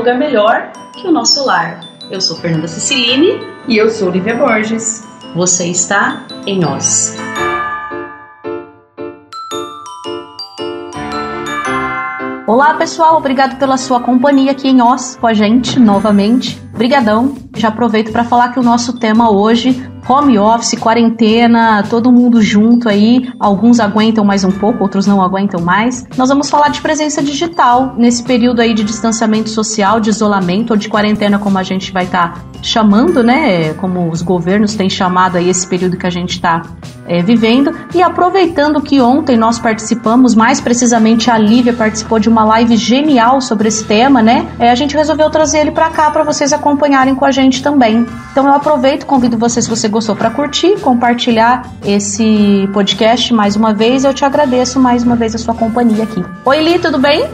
lugar melhor que o nosso lar. Eu sou Fernanda Ciciline. E eu sou Lívia Borges. Você está em Nós. Olá pessoal, obrigado pela sua companhia aqui em Oz com a gente novamente. Brigadão. Já aproveito para falar que o nosso tema hoje home office, quarentena, todo mundo junto aí. Alguns aguentam mais um pouco, outros não aguentam mais. Nós vamos falar de presença digital nesse período aí de distanciamento social, de isolamento ou de quarentena, como a gente vai estar tá chamando, né? Como os governos têm chamado aí esse período que a gente está é, vivendo. E aproveitando que ontem nós participamos, mais precisamente a Lívia participou de uma live genial sobre esse tema, né? É, a gente resolveu trazer ele para cá para vocês acompanharem com a gente também. Então eu aproveito, convido você, se você gostou para curtir, compartilhar esse podcast mais uma vez. Eu te agradeço mais uma vez a sua companhia aqui. Oi, Li, tudo bem?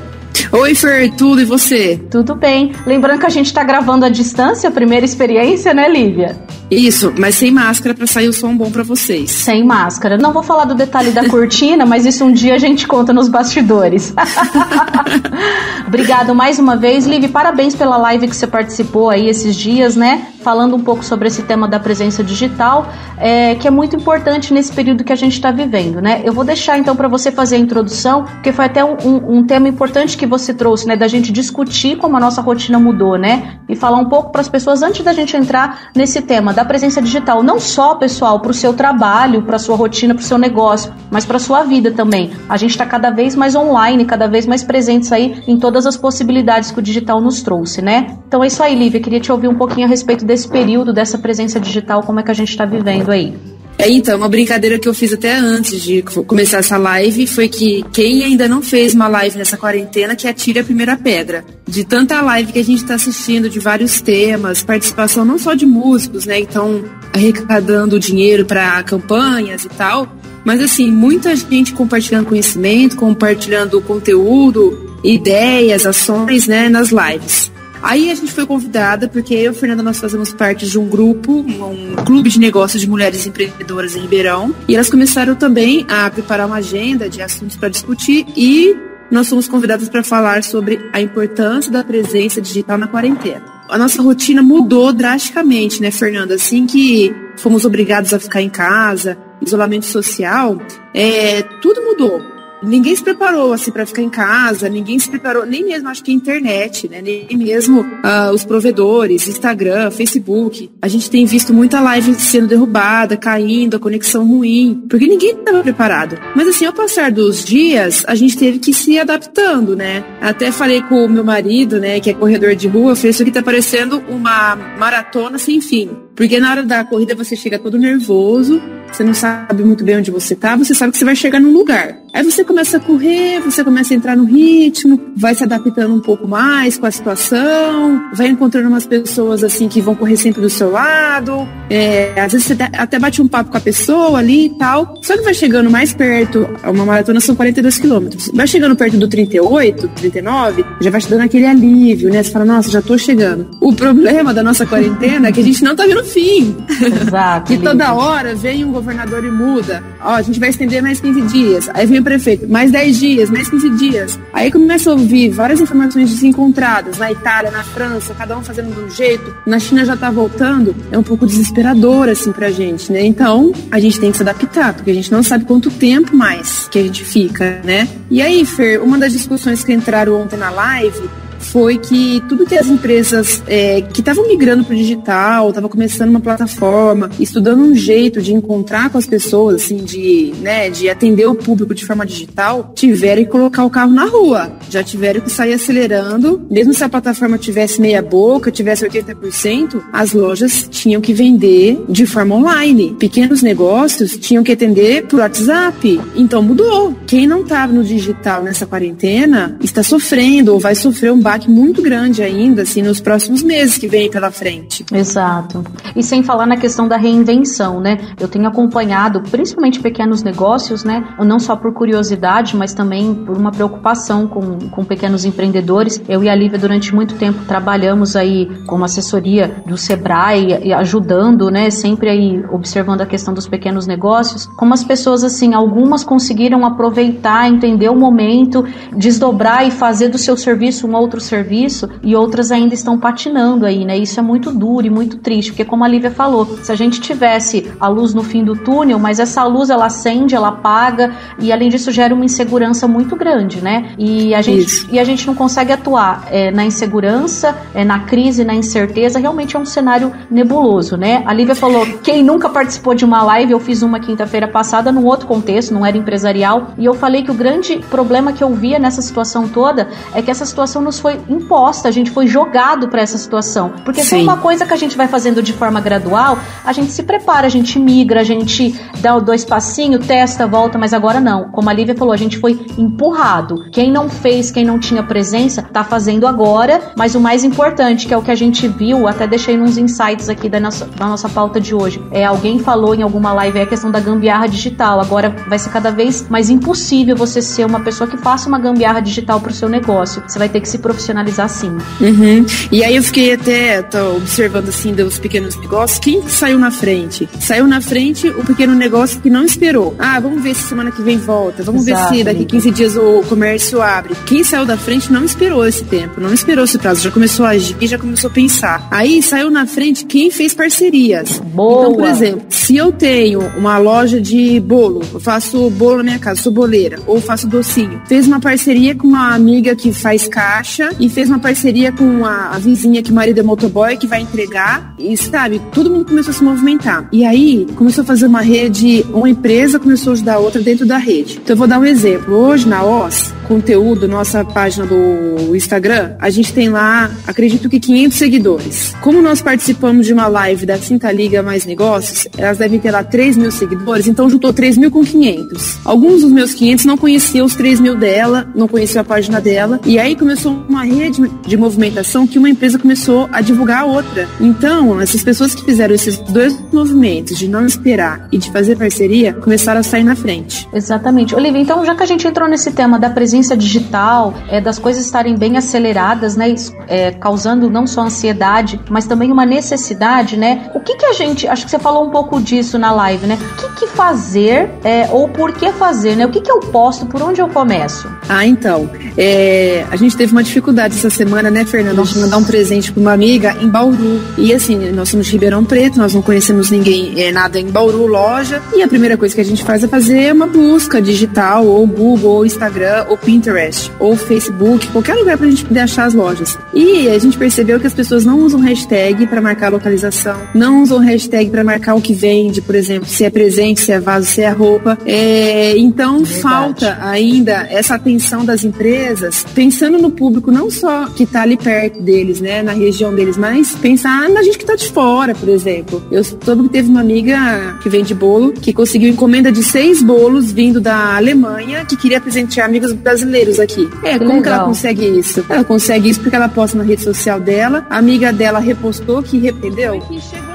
Oi, Fer, tudo e você? Tudo bem. Lembrando que a gente está gravando à distância, primeira experiência, né, Lívia? Isso, mas sem máscara para sair o som bom para vocês. Sem máscara. Não vou falar do detalhe da cortina, mas isso um dia a gente conta nos bastidores. Obrigado mais uma vez, Liv. Parabéns pela live que você participou aí esses dias, né? Falando um pouco sobre esse tema da presença digital, é, que é muito importante nesse período que a gente está vivendo, né? Eu vou deixar então para você fazer a introdução, porque foi até um, um, um, tema importante que você trouxe, né? Da gente discutir como a nossa rotina mudou, né? E falar um pouco para as pessoas antes da gente entrar nesse tema da presença digital, não só, pessoal, para o seu trabalho, para sua rotina, para o seu negócio, mas para sua vida também. A gente está cada vez mais online, cada vez mais presentes aí em todas as possibilidades que o digital nos trouxe, né? Então é isso aí, Lívia. Queria te ouvir um pouquinho a respeito desse período, dessa presença digital, como é que a gente está vivendo aí. É, então, uma brincadeira que eu fiz até antes de começar essa live foi que quem ainda não fez uma live nessa quarentena, que atire a primeira pedra. De tanta live que a gente está assistindo, de vários temas, participação não só de músicos, né, que estão arrecadando dinheiro para campanhas e tal, mas assim, muita gente compartilhando conhecimento, compartilhando conteúdo, ideias, ações, né, nas lives. Aí a gente foi convidada, porque eu e a Fernanda nós fazemos parte de um grupo, um clube de negócios de mulheres empreendedoras em Ribeirão. E elas começaram também a preparar uma agenda de assuntos para discutir e nós fomos convidadas para falar sobre a importância da presença digital na quarentena. A nossa rotina mudou drasticamente, né, Fernanda? Assim que fomos obrigados a ficar em casa, isolamento social, é, tudo mudou ninguém se preparou assim para ficar em casa, ninguém se preparou, nem mesmo acho que a internet, né? Nem mesmo uh, os provedores, Instagram, Facebook. A gente tem visto muita live sendo derrubada, caindo, a conexão ruim, porque ninguém estava preparado. Mas assim, ao passar dos dias, a gente teve que se adaptando, né? Até falei com o meu marido, né, que é corredor de rua, falei, isso aqui tá parecendo uma maratona sem fim. Porque na hora da corrida você chega todo nervoso, você não sabe muito bem onde você tá, você sabe que você vai chegar num lugar. Aí você começa a correr, você começa a entrar no ritmo, vai se adaptando um pouco mais com a situação, vai encontrando umas pessoas assim que vão correr sempre do seu lado. É, às vezes você até bate um papo com a pessoa ali e tal. Só que vai chegando mais perto, uma maratona são 42 quilômetros. Vai chegando perto do 38, 39, já vai te dando aquele alívio, né? Você fala, nossa, já tô chegando. O problema da nossa quarentena é que a gente não tá vendo fim. Exato. que toda hora vem um governador e muda. Ó, a gente vai estender mais 15 dias. Aí vem o prefeito, mais 10 dias, mais 15 dias. Aí começa a ouvir várias informações desencontradas. Na Itália, na França, cada um fazendo de um jeito. Na China já tá voltando. É um pouco desesperador, assim, pra gente, né? Então, a gente tem que se adaptar, porque a gente não sabe quanto tempo mais que a gente fica, né? E aí, Fer, uma das discussões que entraram ontem na live foi que tudo que as empresas é, que estavam migrando para o digital, estavam começando uma plataforma, estudando um jeito de encontrar com as pessoas, assim, de, né, de atender o público de forma digital, tiveram que colocar o carro na rua. Já tiveram que sair acelerando, mesmo se a plataforma tivesse meia boca, tivesse 80%, as lojas tinham que vender de forma online. Pequenos negócios tinham que atender por WhatsApp. Então mudou. Quem não estava no digital nessa quarentena está sofrendo ou vai sofrer um baque muito grande ainda, assim, nos próximos meses que vem pela frente. Exato. E sem falar na questão da reinvenção, né? Eu tenho acompanhado, principalmente pequenos negócios, né? Não só por curiosidade, mas também por uma preocupação com, com pequenos empreendedores. Eu e a Lívia, durante muito tempo, trabalhamos aí como assessoria do Sebrae, ajudando, né? Sempre aí observando a questão dos pequenos negócios. Como as pessoas, assim, algumas conseguiram aproveitar, entender o momento, desdobrar e fazer do seu serviço um outro outro serviço e outras ainda estão patinando aí, né? Isso é muito duro e muito triste, porque como a Lívia falou, se a gente tivesse a luz no fim do túnel, mas essa luz ela acende, ela apaga e além disso gera uma insegurança muito grande, né? E a gente, e a gente não consegue atuar é, na insegurança, é, na crise, na incerteza, realmente é um cenário nebuloso, né? A Lívia falou, quem nunca participou de uma live, eu fiz uma quinta-feira passada num outro contexto, não era empresarial, e eu falei que o grande problema que eu via nessa situação toda é que essa situação nos foi imposta, a gente foi jogado para essa situação. Porque Sim. se é uma coisa que a gente vai fazendo de forma gradual, a gente se prepara, a gente migra, a gente dá dois passinhos, testa, volta, mas agora não. Como a Lívia falou, a gente foi empurrado. Quem não fez, quem não tinha presença, tá fazendo agora, mas o mais importante, que é o que a gente viu, até deixei nos insights aqui da nossa, da nossa pauta de hoje. É, alguém falou em alguma live é a questão da gambiarra digital. Agora vai ser cada vez mais impossível você ser uma pessoa que faça uma gambiarra digital pro seu negócio. Você vai ter que se profissionalizar sim. Uhum. E aí eu fiquei até observando assim dos pequenos negócios. Quem saiu na frente? Saiu na frente o pequeno negócio que não esperou. Ah, vamos ver se semana que vem volta. Vamos Exato, ver se daqui 15 dias o comércio abre. Quem saiu da frente não esperou esse tempo, não esperou esse prazo, já começou a agir, já começou a pensar. Aí saiu na frente quem fez parcerias. Boa. Então, por exemplo, se eu tenho uma loja de bolo, eu faço bolo na minha casa, sou boleira, ou faço docinho. Fez uma parceria com uma amiga que faz caixa e fez uma parceria com a, a vizinha que o marido é motoboy que vai entregar. E sabe, todo mundo começou a se movimentar. E aí começou a fazer uma rede, uma empresa começou a ajudar a outra dentro da rede. Então eu vou dar um exemplo. Hoje na OS, conteúdo, nossa página do Instagram, a gente tem lá, acredito que 500 seguidores. Como nós participamos de uma live da Cinta Liga Mais Negócios, elas devem ter lá 3 mil seguidores, então juntou 3 mil com 500. Alguns dos meus 500 não conheciam os 3 mil dela, não conheciam a página dela, e aí começou uma rede de movimentação que uma empresa começou a divulgar a outra. Então, essas pessoas que fizeram esses dois movimentos, de não esperar e de fazer parceria, começaram a sair na frente. Exatamente. Olivia, então já que a gente entrou nesse tema da presença presença digital, é, das coisas estarem bem aceleradas, né, é, causando não só ansiedade, mas também uma necessidade, né? O que que a gente, acho que você falou um pouco disso na live, né? O que que fazer é, ou por que fazer, né? O que que eu posto, por onde eu começo? Ah, então, é, a gente teve uma dificuldade essa semana, né, Fernanda, de mandar um presente para uma amiga em Bauru. E assim, nós somos de Ribeirão Preto, nós não conhecemos ninguém, é, nada em Bauru, loja. E a primeira coisa que a gente faz é fazer uma busca digital, ou Google, ou Instagram, ou Pinterest ou Facebook, qualquer lugar para a gente poder achar as lojas. E a gente percebeu que as pessoas não usam hashtag para marcar a localização, não usam hashtag para marcar o que vende, por exemplo, se é presente, se é vaso, se é roupa. É, então Verdade. falta ainda essa atenção das empresas, pensando no público não só que está ali perto deles, né, na região deles, mas pensar na gente que está de fora, por exemplo. Eu soube que teve uma amiga que vende bolo que conseguiu encomenda de seis bolos vindo da Alemanha que queria presentear amigos brasileiros brasileiros aqui. É, como que ela consegue isso? Ela consegue isso porque ela posta na rede social dela, a amiga dela repostou que arrependeu.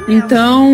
Então,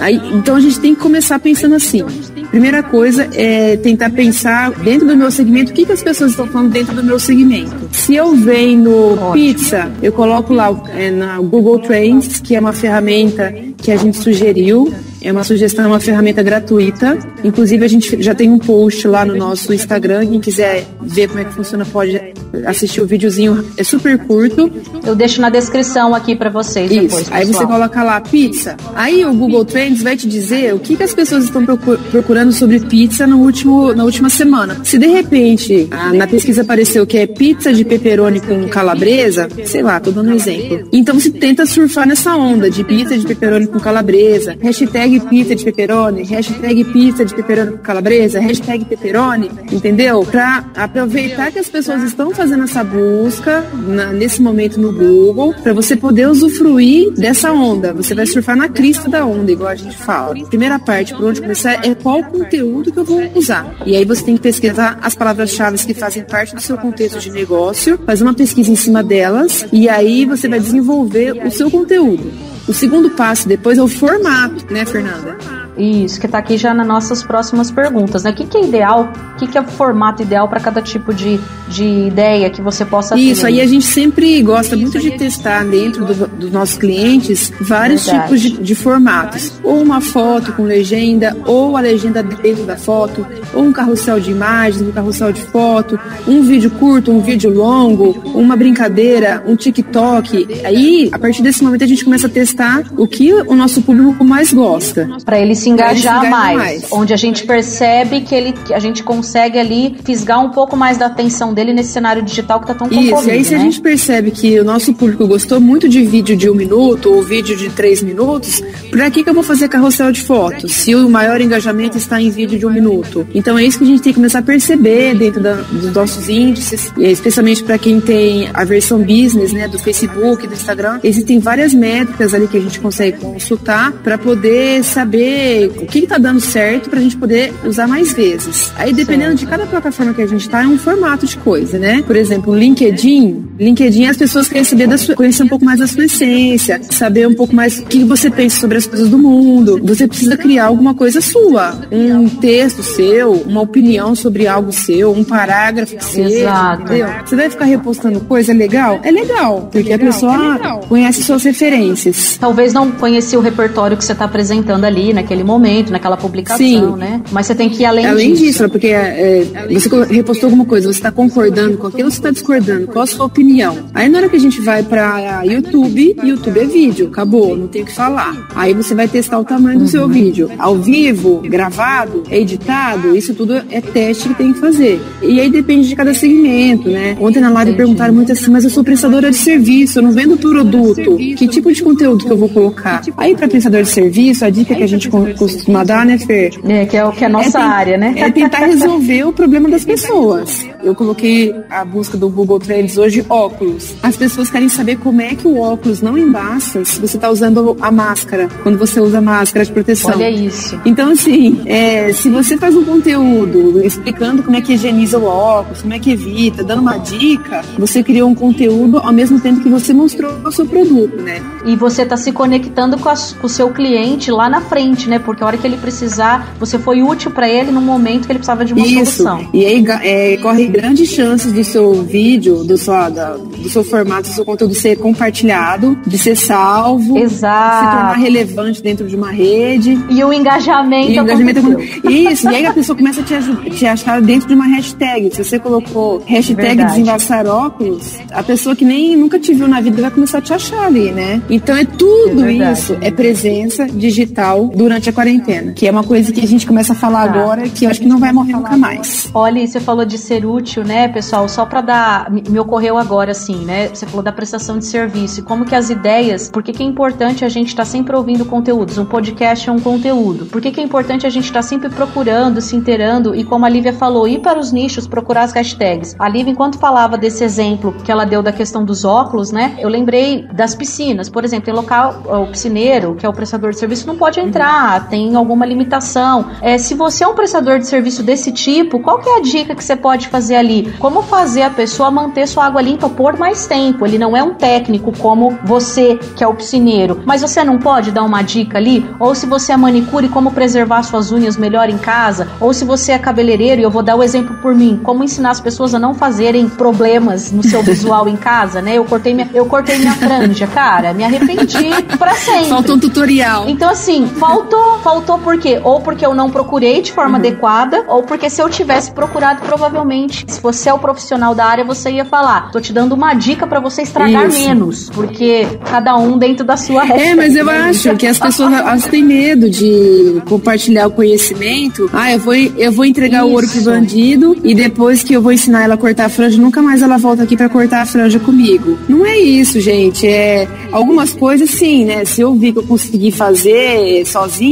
aí, então a gente tem que começar pensando assim. Primeira coisa é tentar pensar dentro do meu segmento o que, que as pessoas estão falando dentro do meu segmento. Se eu venho pizza, eu coloco lá é, na Google Trends, que é uma ferramenta que a gente sugeriu é uma sugestão, é uma ferramenta gratuita. Inclusive, a gente já tem um post lá no nosso Instagram. Quem quiser ver como é que funciona pode assistir o videozinho. É super curto. Eu deixo na descrição aqui para vocês Isso. depois. Aí você coloca lá pizza. Aí o Google Trends vai te dizer o que, que as pessoas estão procurando sobre pizza no último, na última semana. Se de repente na pesquisa apareceu que é pizza de pepperoni com calabresa, sei lá, tô dando um exemplo. Então você tenta surfar nessa onda de pizza de pepperoni com calabresa, hashtag pizza de pepperoni, hashtag pizza de pepperoni com calabresa, hashtag pepperoni, entendeu? Para aproveitar que as pessoas estão fazendo essa busca na, nesse momento no Google, para você poder usufruir dessa onda. Você vai surfar na crista da onda, igual a gente fala. Primeira parte, por onde começar, é qual conteúdo que eu vou usar. E aí você tem que pesquisar as palavras-chave que fazem parte do seu contexto de negócio, fazer uma pesquisa em cima delas, e aí você vai desenvolver o seu conteúdo. O segundo passo depois é o formato, né, Fernanda? Isso, que está aqui já nas nossas próximas perguntas, né? O que, que é ideal? O que, que é o formato ideal para cada tipo de, de ideia que você possa Isso, ter? Isso, aí a gente sempre gosta muito de testar dentro do, dos nossos clientes vários Verdade. tipos de, de formatos. Ou uma foto com legenda, ou a legenda dentro da foto, ou um carrossel de imagens, um carrossel de foto, um vídeo curto, um vídeo longo, uma brincadeira, um TikTok. Aí, a partir desse momento, a gente começa a testar o que o nosso público mais gosta. Para ele se engajar, se engajar mais, mais, Onde a gente percebe que ele, que a gente consegue ali fisgar um pouco mais da atenção dele nesse cenário digital que tá tão concorrido. Isso, e aí se né? a gente percebe que o nosso público gostou muito de vídeo de um minuto ou vídeo de três minutos, para que, que eu vou fazer carrossel de fotos? Se o maior engajamento está em vídeo de um minuto. Então é isso que a gente tem que começar a perceber dentro da, dos nossos índices, especialmente para quem tem a versão business, né, do Facebook, do Instagram. Existem várias métricas ali que a gente consegue consultar para poder saber o que está dando certo para a gente poder usar mais vezes. Aí dependendo certo. de cada plataforma que a gente está, é um formato de coisa, né? Por exemplo, o LinkedIn. LinkedIn as pessoas querem saber da sua, conhecer um pouco mais da sua essência, saber um pouco mais o que você pensa sobre as coisas do mundo. Você precisa criar alguma coisa sua, um texto seu, uma opinião sobre algo seu, um parágrafo seu, Exato. entendeu? Você vai ficar repostando coisa legal? É legal, porque é legal, a pessoa é conhece suas referências. Talvez não conhecia o repertório que você está apresentando ali naquele momento, naquela publicação, Sim. né? Mas você tem que ir além, além disso. disso. porque é, você repostou alguma coisa, você está concordando com aquilo você está discordando? Qual a sua opinião? Aí na hora que a gente vai para YouTube, YouTube é vídeo, acabou, não tem o que falar. Aí você vai testar o tamanho do uhum. seu vídeo. Ao vivo, gravado, editado, isso tudo é teste que tem que fazer. E aí depende de cada segmento, né? Ontem na live perguntaram muito assim, mas eu sou prestadora de serviço, eu não vendo produto. Que tipo de conteúdo que eu vou colocar? Aí para prestador de serviço, a dica que a gente costuma dar, né, Fer? É, que é o que é a nossa é área, né? É tentar resolver o problema das pessoas. Eu coloquei a busca do Google Trends hoje óculos. As pessoas querem saber como é que o óculos não embaça se você está usando a máscara, quando você usa máscara de proteção. Olha isso. Então, assim, é, se você faz um conteúdo explicando como é que higieniza o óculos, como é que evita, dando uma dica, você criou um conteúdo ao mesmo tempo que você mostrou o seu produto, né? E você está se conectando com, a, com, o seu cliente lá na frente, né? Porque a hora que ele precisar, você foi útil para ele no momento que ele precisava de uma Isso. solução. E aí é, corre grandes chances do seu vídeo, do, sua, da, do seu formato, do seu conteúdo ser compartilhado, de ser salvo, Exato. se tornar relevante dentro de uma rede. E o engajamento. E o engajamento Isso, e aí a pessoa começa a te, te achar dentro de uma hashtag. Se você colocou hashtag desenvassar óculos, a pessoa que nem nunca te viu na vida vai começar a te achar ali, né? Então é tudo é isso, é presença digital durante a quarentena, que é uma coisa que a gente começa a falar tá. agora que eu acho que não vai morrer nunca mais. Olha, você falou de ser útil, né, pessoal? Só para dar, me ocorreu agora assim, né? Você falou da prestação de serviço, como que as ideias, por que, que é importante a gente estar tá sempre ouvindo conteúdos? Um podcast é um conteúdo. Por que, que é importante a gente estar tá sempre procurando, se inteirando e como a Lívia falou, ir para os nichos, procurar as hashtags. A Lívia, enquanto falava desse exemplo que ela deu da questão dos óculos, né? Eu lembrei das piscinas, por exemplo, em local o piscineiro, que é o prestador de serviço, não pode entrar, tem alguma limitação. É, se você é um prestador de serviço desse tipo, qual que é a dica que você pode fazer ali? Como fazer a pessoa manter sua água limpa por mais tempo? Ele não é um técnico como você, que é o piscineiro, mas você não pode dar uma dica ali? Ou se você é manicure, como preservar suas unhas melhor em casa? Ou se você é cabeleireiro, e eu vou dar o exemplo por mim, como ensinar as pessoas a não fazerem problemas no seu visual em casa, né? Eu cortei minha, eu cortei minha franja, cara, me arrependi pra sempre. Faltou um tutorial. Então, assim, faltou, faltou por quê? Ou porque eu não procurei de forma uhum. adequada, ou porque se eu tivesse procurado, provavelmente, se você é o profissional da área, você ia falar, tô te dando uma dica para você estragar Isso. menos, porque cada um dentro da sua É, mas eu acho que as pessoas elas têm medo de compartilhar o conhecimento. Ah, eu vou, eu vou entregar Isso. o ouro pro bandido e depois que eu vou ensinar ela a cortar a franja, nunca mais ela volta aqui para cortar a franja comigo. Não é isso, gente. É algumas coisas sim, né? Se eu vi que eu consegui fazer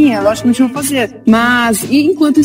sozinha, logicamente eu vou fazer. Mas enquanto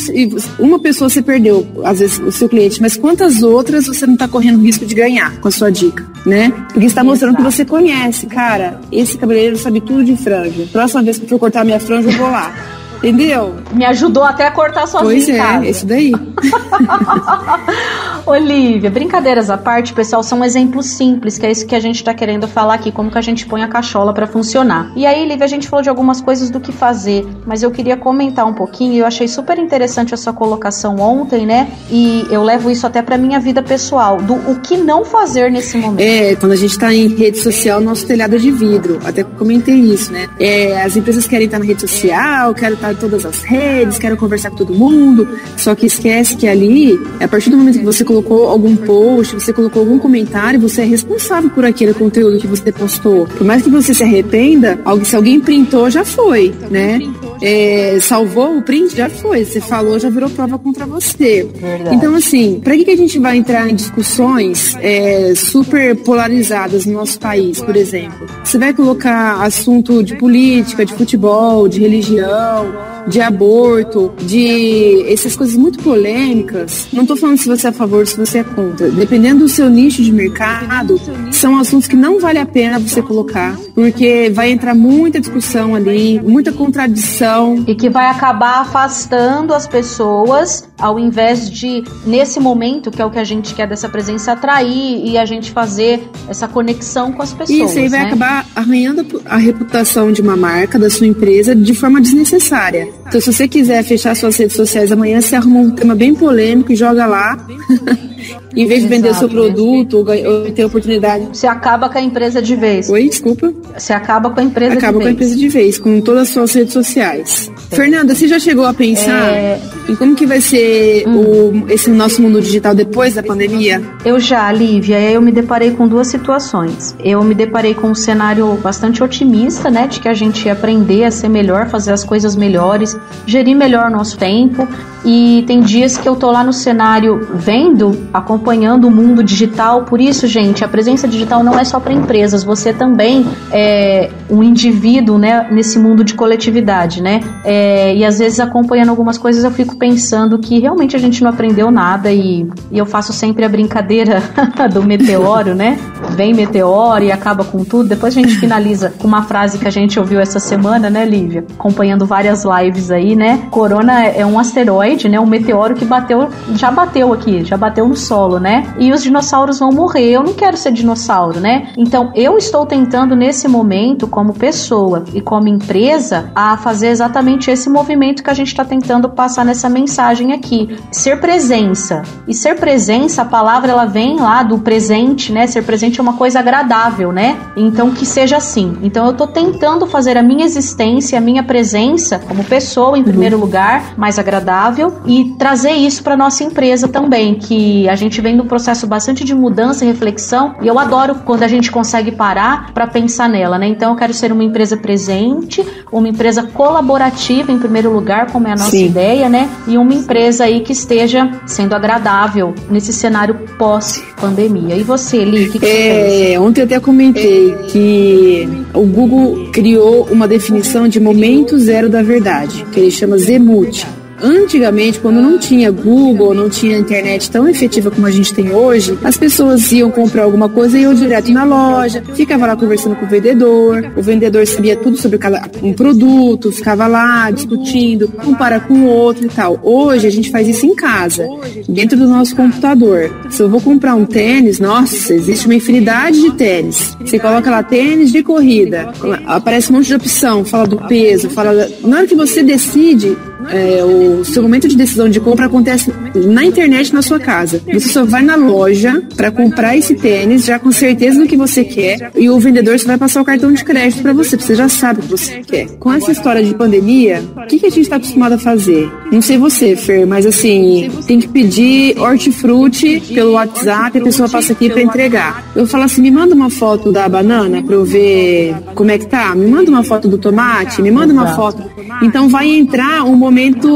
uma pessoa você perdeu, às vezes o seu cliente, mas quantas outras você não está correndo risco de ganhar com a sua dica, né? Porque está mostrando Exato. que você conhece, cara. Esse cabeleireiro sabe tudo de franja. Próxima vez que eu for cortar minha franja, eu vou lá. Entendeu? Me ajudou até a cortar sozinho pois é, casa. isso daí. Olivia, brincadeiras à parte, pessoal, são exemplos simples, que é isso que a gente tá querendo falar aqui, como que a gente põe a cachola para funcionar. E aí, Lívia, a gente falou de algumas coisas do que fazer, mas eu queria comentar um pouquinho, eu achei super interessante a sua colocação ontem, né? E eu levo isso até pra minha vida pessoal, do o que não fazer nesse momento. É, quando a gente tá em rede social, nosso telhado é de vidro. Até comentei isso, né? É, as empresas querem estar na rede social, querem estar em todas as redes, querem conversar com todo mundo, só que esquece que ali, a partir do momento que você colocou algum post, você colocou algum comentário, você é responsável por aquele conteúdo que você postou. Por mais que você se arrependa, se alguém printou, já foi, né? É, salvou o print, já foi. Você falou, já virou prova contra você. Verdade. Então, assim, para que, que a gente vai entrar em discussões é, super polarizadas no nosso país, por exemplo? Você vai colocar assunto de política, de futebol, de religião, de aborto, de essas coisas muito polêmicas. Não estou falando se você é a favor ou se você é contra. Dependendo do seu nicho de mercado, são assuntos que não vale a pena você colocar, porque vai entrar muita discussão ali, muita contradição. E que vai acabar afastando as pessoas, ao invés de, nesse momento, que é o que a gente quer dessa presença, atrair e a gente fazer essa conexão com as pessoas. Isso aí vai né? acabar arranhando a reputação de uma marca, da sua empresa, de forma desnecessária. Então, se você quiser fechar suas redes sociais amanhã, você arruma um tema bem polêmico e joga lá. em vez de vender o seu produto ou, ou ter oportunidade. Você acaba com a empresa de vez. Oi, desculpa. Você acaba com a empresa acaba de vez. Acaba com a empresa de vez, com todas as suas redes sociais. Fernanda, você já chegou a pensar é... em como que vai ser hum. o, esse nosso mundo digital depois da pandemia? Eu já, Lívia. Eu me deparei com duas situações. Eu me deparei com um cenário bastante otimista, né? De que a gente ia aprender a ser melhor, fazer as coisas melhores, gerir melhor nosso tempo. E tem dias que eu tô lá no cenário vendo, acompanhando o mundo digital. Por isso, gente, a presença digital não é só para empresas, você também é um indivíduo, né, nesse mundo de coletividade, né? É, e às vezes acompanhando algumas coisas eu fico pensando que realmente a gente não aprendeu nada e, e eu faço sempre a brincadeira do meteoro, né? Vem meteoro e acaba com tudo. Depois a gente finaliza com uma frase que a gente ouviu essa semana, né, Lívia? Acompanhando várias lives aí, né? Corona é um asteroide, né? Um meteoro que bateu, já bateu aqui, já bateu no solo, né? E os dinossauros vão morrer. Eu não quero ser dinossauro, né? Então eu estou tentando nesse momento, como pessoa e como empresa, a fazer exatamente esse movimento que a gente está tentando passar nessa mensagem aqui. Ser presença. E ser presença, a palavra ela vem lá do presente, né? Ser presente é uma coisa agradável, né? Então que seja assim. Então eu estou tentando fazer a minha existência, a minha presença como pessoa em primeiro uhum. lugar, mais agradável e trazer isso para nossa empresa também, que a gente vem num processo bastante de mudança e reflexão, e eu adoro quando a gente consegue parar para pensar nela, né? Então eu quero ser uma empresa presente, uma empresa colaborativa em primeiro lugar, como é a nossa Sim. ideia, né? E uma empresa aí que esteja sendo agradável nesse cenário pós-pandemia. E você, Li, o que, que é, pensa? Ontem eu até comentei que o Google criou uma definição de momento zero da verdade, que ele chama Zemut. Antigamente, quando não tinha Google, não tinha internet tão efetiva como a gente tem hoje, as pessoas iam comprar alguma coisa e iam direto na loja, ficava lá conversando com o vendedor, o vendedor sabia tudo sobre um produto, ficava lá discutindo, um com o outro e tal. Hoje a gente faz isso em casa, dentro do nosso computador. Se eu vou comprar um tênis, nossa, existe uma infinidade de tênis. Você coloca lá tênis de corrida, aparece um monte de opção, fala do peso, fala. Na hora que você decide, é, o seu momento de decisão de compra acontece na internet na sua casa. Você só vai na loja para comprar esse tênis já com certeza do que você quer e o vendedor só vai passar o cartão de crédito para você, você já sabe o que você quer. Com essa história de pandemia, o que, que a gente está acostumado a fazer? Não sei você, Fer, mas assim, tem que pedir hortifruti pelo WhatsApp a pessoa passa aqui para entregar. Eu falo assim, me manda uma foto da banana para eu ver como é que tá, me manda uma foto do tomate, me manda uma foto. Então vai entrar um momento.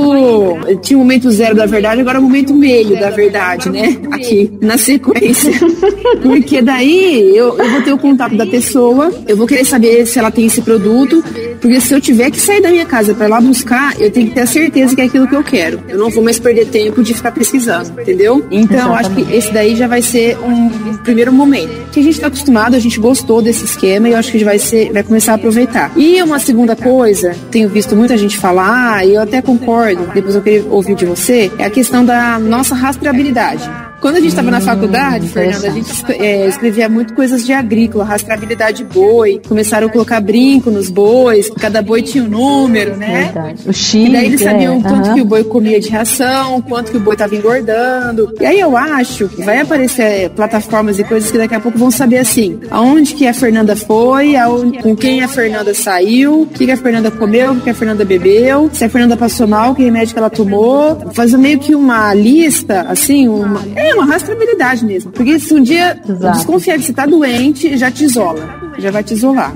Tinha o momento zero da verdade, agora é o momento meio da verdade, né? Aqui na sequência. Porque daí eu, eu vou ter o contato da pessoa, eu vou querer saber se ela tem esse produto, porque se eu tiver que sair da minha casa para lá buscar, eu tenho que ter a certeza que é aquilo que eu quero. Eu não vou mais perder tempo de ficar pesquisando, entendeu? Então, acho que esse daí já vai ser um, primeiro momento. Que a gente está acostumado, a gente gostou desse esquema e eu acho que vai ser, vai começar a aproveitar. E uma segunda coisa, tenho visto muita gente falar, e eu até concordo, depois eu queria ouvir de você, é a questão da nossa rastreabilidade. Quando a gente estava hum, na faculdade, Fernanda, a gente é, escrevia muito coisas de agrícola, rastreabilidade boi, começaram a colocar brinco nos bois, cada boi tinha um número, né? Verdade. O chip, e daí eles sabiam é, quanto que o boi comia de ração, quanto que o boi estava engordando. E aí eu acho que vai aparecer plataformas e coisas que daqui a pouco vão saber assim, aonde que a Fernanda foi, aonde, com quem a Fernanda saiu, o que, que a Fernanda comeu, o que a Fernanda bebeu, se a Fernanda passou mal, que remédio que ela tomou, fazer meio que uma lista, assim, uma... É, é uma rastreabilidade mesmo. Porque se um dia Exato. desconfiar que você tá doente, já te isola. Já vai te isolar.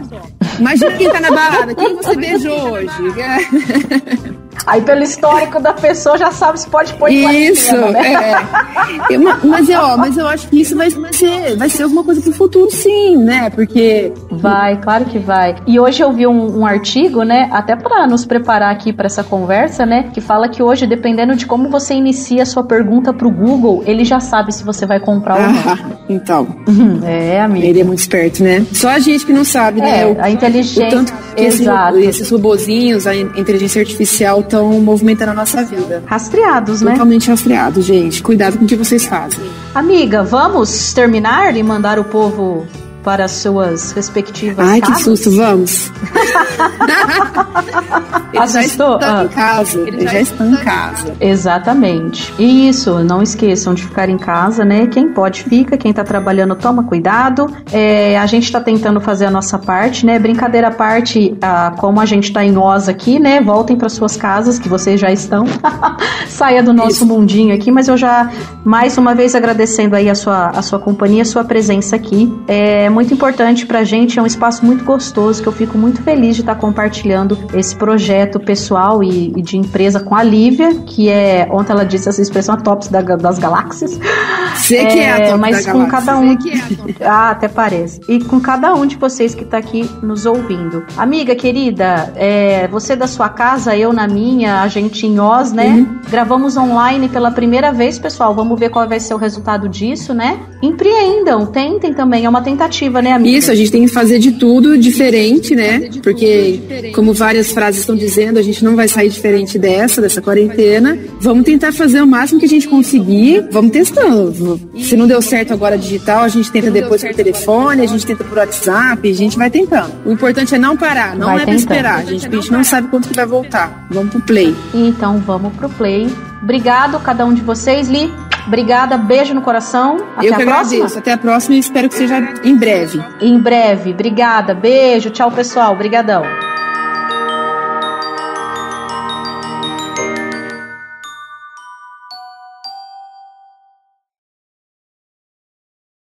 Imagina quem tá na balada, quem você beijou hoje. Aí pelo histórico da pessoa já sabe se pode pôr em Isso, né? é. mas, ó, mas eu acho que isso vai ser, vai ser alguma coisa pro futuro, sim, né? Porque. Vai, claro que vai. E hoje eu vi um, um artigo, né? Até para nos preparar aqui para essa conversa, né? Que fala que hoje, dependendo de como você inicia a sua pergunta pro Google, ele já sabe se você vai comprar ah, ou não. Então. é, amigo. Ele é muito esperto, né? Só a gente que não sabe, né? é, a inteligência. O tanto que Exato. Esse, esses robozinhos, a inteligência artificial estão movimentando a nossa vida. Rastreados, né? Totalmente rastreados, gente. Cuidado com o que vocês fazem. Amiga, vamos terminar e mandar o povo para suas respectivas Ai, casas? que susto, vamos. Assustou? Já ah. em casa. Ele já, já estão em casa. Exatamente. E isso, não esqueçam de ficar em casa, né? Quem pode fica, quem tá trabalhando toma cuidado. É, a gente tá tentando fazer a nossa parte, né? Brincadeira à parte, ah, como a gente tá em nós aqui, né? Voltem para suas casas, que vocês já estão. Saia do nosso isso. mundinho aqui, mas eu já mais uma vez agradecendo aí a sua, a sua companhia, a sua presença aqui. É, muito importante para a gente, é um espaço muito gostoso que eu fico muito feliz de estar compartilhando esse projeto pessoal e, e, de empresa com a Lívia, que é, ontem ela disse essa expressão, a tops da, das galáxias. Sei que é, a top Mas com cada um. É ah, até parece. E com cada um de vocês que está aqui nos ouvindo. Amiga querida, é, você da sua casa, eu na minha, a gente em Oz, né? Uhum. Gravamos online pela primeira vez, pessoal. Vamos ver qual vai ser o resultado disso, né? Empreendam, tentem também, é uma tentativa né, amiga? Isso, a gente tem que fazer de tudo diferente, né? Porque, como várias frases estão dizendo, a gente não vai sair diferente dessa, dessa quarentena. Vamos tentar fazer o máximo que a gente conseguir. Vamos testando. Se não deu certo agora digital, a gente tenta depois por telefone, a gente tenta por WhatsApp, a gente vai tentando. O importante é não parar, não vai é pra esperar. A gente, a gente não sabe quando que vai voltar. Vamos pro play. Então vamos pro play. Obrigado cada um de vocês, Li. Obrigada, beijo no coração. Até Eu a próxima. agradeço. Até a próxima e espero que seja em breve. Em breve. Obrigada, beijo. Tchau, pessoal. Obrigadão.